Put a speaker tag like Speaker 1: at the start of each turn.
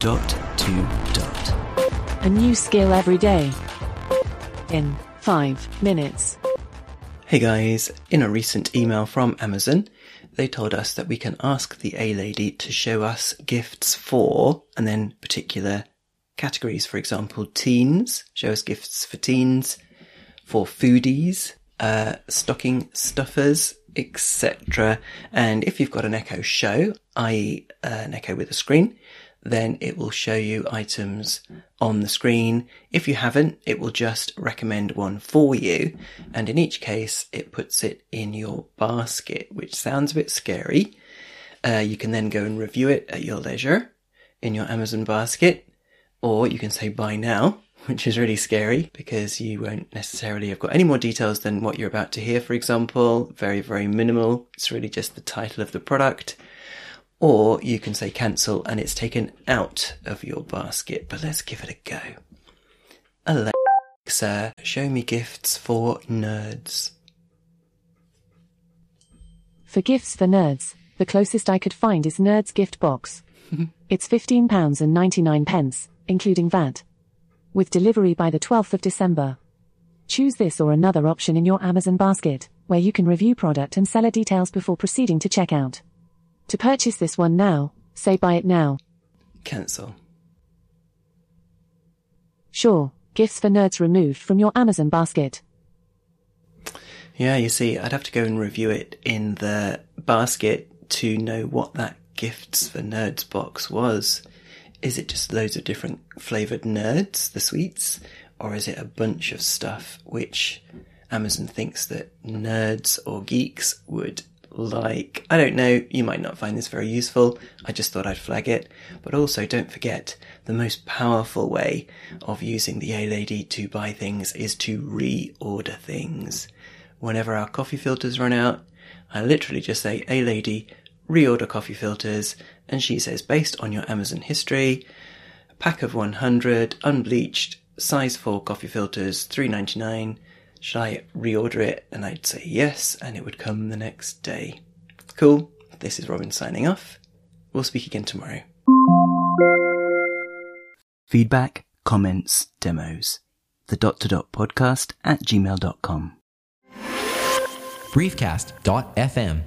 Speaker 1: Dot to dot.
Speaker 2: A new skill every day. In 5 minutes.
Speaker 1: Hey guys, in a recent email from Amazon, they told us that we can ask the A lady to show us gifts for, and then particular categories. For example, teens, show us gifts for teens, for foodies, uh, stocking stuffers, etc. And if you've got an Echo Show, i.e., uh, an Echo with a screen, then it will show you items on the screen. If you haven't, it will just recommend one for you. And in each case, it puts it in your basket, which sounds a bit scary. Uh, you can then go and review it at your leisure in your Amazon basket, or you can say buy now, which is really scary because you won't necessarily have got any more details than what you're about to hear, for example. Very, very minimal. It's really just the title of the product or you can say cancel and it's taken out of your basket. But let's give it a go. Alexa, show me gifts for nerds.
Speaker 2: For gifts for nerds, the closest I could find is Nerds Gift Box. it's £15 and 99 pence, including VAT. With delivery by the 12th of December. Choose this or another option in your Amazon basket, where you can review product and seller details before proceeding to checkout. To purchase this one now, say buy it now.
Speaker 1: Cancel.
Speaker 2: Sure, gifts for nerds removed from your Amazon basket.
Speaker 1: Yeah, you see, I'd have to go and review it in the basket to know what that gifts for nerds box was. Is it just loads of different flavored nerds, the sweets, or is it a bunch of stuff which Amazon thinks that nerds or geeks would like, I don't know, you might not find this very useful. I just thought I'd flag it. But also don't forget, the most powerful way of using the A Lady to buy things is to reorder things. Whenever our coffee filters run out, I literally just say, A Lady, reorder coffee filters, and she says, based on your Amazon history, a pack of 100 unbleached size 4 coffee filters, 3.99 should I reorder it? And I'd say yes, and it would come the next day. Cool. This is Robin signing off. We'll speak again tomorrow. Feedback, comments, demos. The dot to dot podcast at gmail.com.
Speaker 3: briefcast.fm